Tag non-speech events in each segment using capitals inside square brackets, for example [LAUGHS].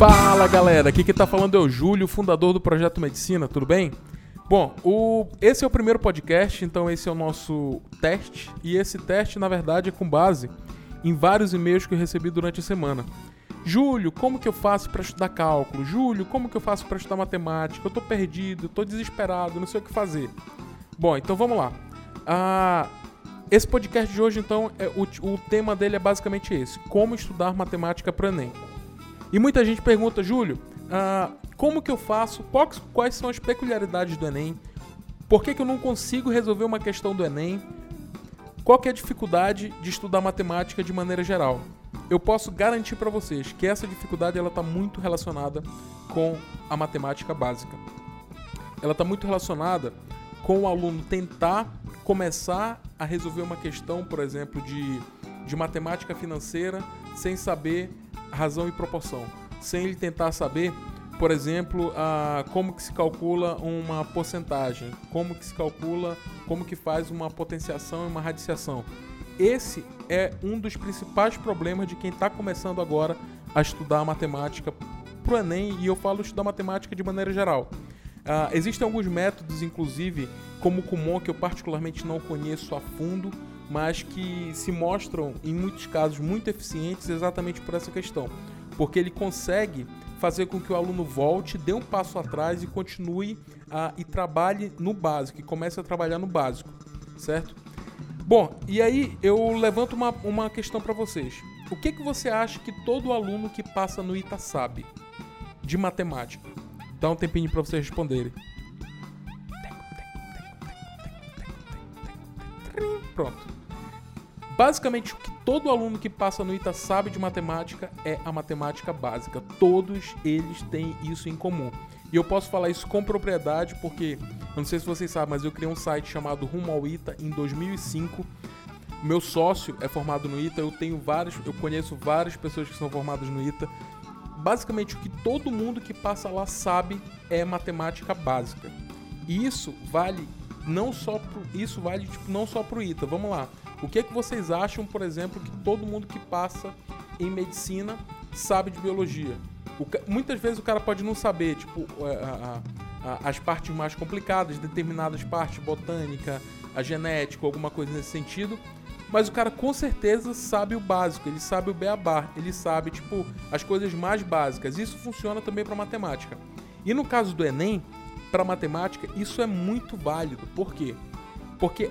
Fala galera, aqui quem tá falando é o Júlio, fundador do Projeto Medicina, tudo bem? Bom, o, esse é o primeiro podcast, então esse é o nosso teste, e esse teste na verdade é com base em vários e-mails que eu recebi durante a semana. Júlio, como que eu faço para estudar cálculo? Júlio, como que eu faço para estudar matemática? Eu tô perdido, eu tô desesperado, não sei o que fazer. Bom, então vamos lá. Ah, esse podcast de hoje, então, é, o, o tema dele é basicamente esse: como estudar matemática para Enem. E muita gente pergunta, Júlio, ah, como que eu faço? Quais, são as peculiaridades do Enem? Por que, que eu não consigo resolver uma questão do Enem? Qual é a dificuldade de estudar matemática de maneira geral? Eu posso garantir para vocês que essa dificuldade ela está muito relacionada com a matemática básica. Ela está muito relacionada com o aluno tentar começar a resolver uma questão, por exemplo, de, de matemática financeira sem saber razão e proporção, sem ele tentar saber por exemplo, a, como que se calcula uma porcentagem, como que se calcula, como que faz uma potenciação e uma radiciação. Esse é um dos principais problemas de quem está começando agora a estudar matemática para o Enem, e eu falo estudar matemática de maneira geral. Uh, existem alguns métodos, inclusive, como o Kumon, que eu particularmente não conheço a fundo, mas que se mostram, em muitos casos, muito eficientes exatamente por essa questão. Porque ele consegue fazer com que o aluno volte, dê um passo atrás e continue uh, e trabalhe no básico, e comece a trabalhar no básico, certo? Bom, e aí eu levanto uma, uma questão para vocês. O que, que você acha que todo aluno que passa no ITA sabe de matemática? Dá um tempinho para vocês responderem. Pronto. Basicamente, o que todo aluno que passa no ITA sabe de matemática é a matemática básica. Todos eles têm isso em comum. E eu posso falar isso com propriedade porque, eu não sei se vocês sabem, mas eu criei um site chamado Rumo ao ITA em 2005. Meu sócio é formado no ITA, eu tenho vários, eu conheço várias pessoas que são formadas no ITA. Basicamente, o que todo mundo que passa lá sabe é matemática básica. E isso vale não só pro, isso vale tipo, não só ITA. Vamos lá. O que é que vocês acham, por exemplo, que todo mundo que passa em medicina sabe de biologia? O, muitas vezes o cara pode não saber, tipo, é, a, a, a, as partes mais complicadas, determinadas partes, botânica, a genética, alguma coisa nesse sentido. Mas o cara com certeza sabe o básico, ele sabe o beabá, ele sabe, tipo, as coisas mais básicas. Isso funciona também para matemática. E no caso do Enem, para matemática, isso é muito válido. Por quê?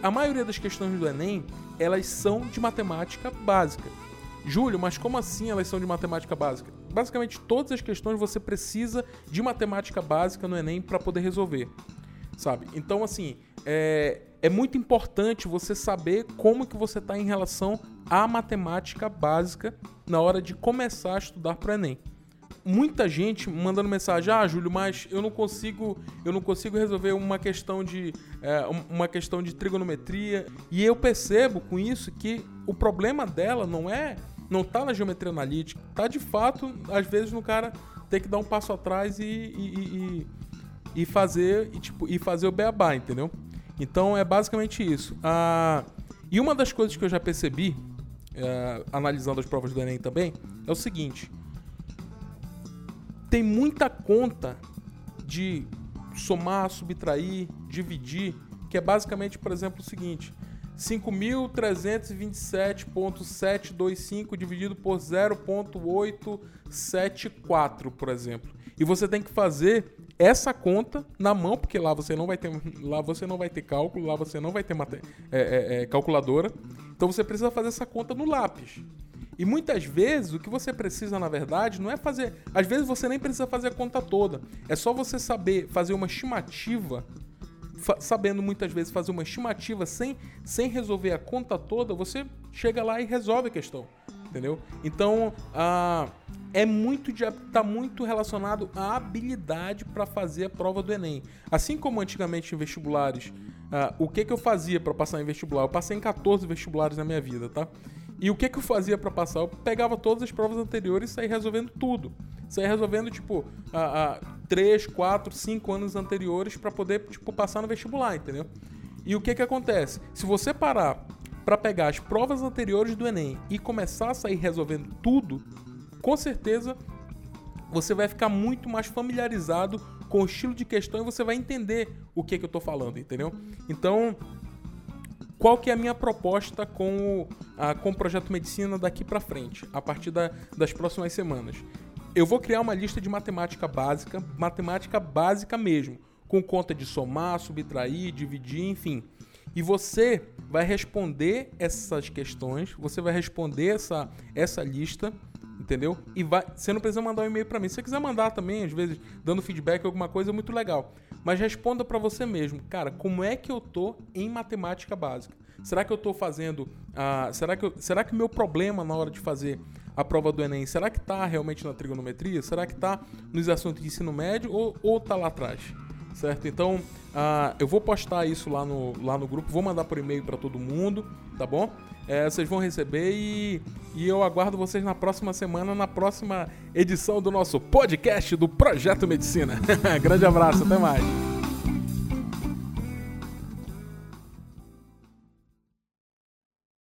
A maioria das questões do Enem, elas são de matemática básica. Júlio, mas como assim elas são de matemática básica? Basicamente, todas as questões você precisa de matemática básica no Enem para poder resolver, sabe? Então, assim, é, é muito importante você saber como que você está em relação à matemática básica na hora de começar a estudar para o Enem muita gente mandando mensagem: "Ah, Júlio, mas eu não consigo, eu não consigo resolver uma questão de é, uma questão de trigonometria". E eu percebo com isso que o problema dela não é não tá na geometria analítica, tá de fato às vezes no cara ter que dar um passo atrás e, e, e, e fazer e tipo e fazer o beabá, entendeu? Então é basicamente isso. Ah, e uma das coisas que eu já percebi, é, analisando as provas do Enem também, é o seguinte: tem muita conta de somar, subtrair, dividir, que é basicamente, por exemplo, o seguinte: 5.327.725 dividido por 0.874, por exemplo. E você tem que fazer essa conta na mão, porque lá você não vai ter, lá você não vai ter cálculo, lá você não vai ter é, é, é, calculadora. Então você precisa fazer essa conta no lápis. E muitas vezes o que você precisa, na verdade, não é fazer. Às vezes você nem precisa fazer a conta toda. É só você saber fazer uma estimativa. Sabendo muitas vezes fazer uma estimativa sem, sem resolver a conta toda, você chega lá e resolve a questão. Entendeu? Então, ah, é muito está muito relacionado à habilidade para fazer a prova do Enem. Assim como antigamente em vestibulares, ah, o que, que eu fazia para passar em vestibular? Eu passei em 14 vestibulares na minha vida, tá? E o que, que eu fazia para passar? Eu pegava todas as provas anteriores e saía resolvendo tudo. Saía resolvendo, tipo, a, a 3, 4, 5 anos anteriores para poder, tipo, passar no vestibular, entendeu? E o que que acontece? Se você parar para pegar as provas anteriores do Enem e começar a sair resolvendo tudo, com certeza você vai ficar muito mais familiarizado com o estilo de questão e você vai entender o que, que eu estou falando, entendeu? Então, qual que é a minha proposta com o, a, com o projeto Medicina daqui para frente, a partir da, das próximas semanas? Eu vou criar uma lista de matemática básica, matemática básica mesmo, com conta de somar, subtrair, dividir, enfim. E você vai responder essas questões, você vai responder essa, essa lista entendeu? E vai, você não precisa mandar um e-mail para mim. Se você quiser mandar também, às vezes, dando feedback alguma coisa, é muito legal. Mas responda para você mesmo, cara, como é que eu tô em matemática básica? Será que eu tô fazendo, uh, será que eu, será que meu problema na hora de fazer a prova do ENEM, será que tá realmente na trigonometria? Será que tá nos assuntos de ensino médio ou, ou tá lá atrás? Certo? Então, uh, eu vou postar isso lá no, lá no grupo, vou mandar por e-mail para todo mundo, tá bom? É, vocês vão receber e, e eu aguardo vocês na próxima semana, na próxima edição do nosso podcast do Projeto Medicina. [LAUGHS] Grande abraço, até mais.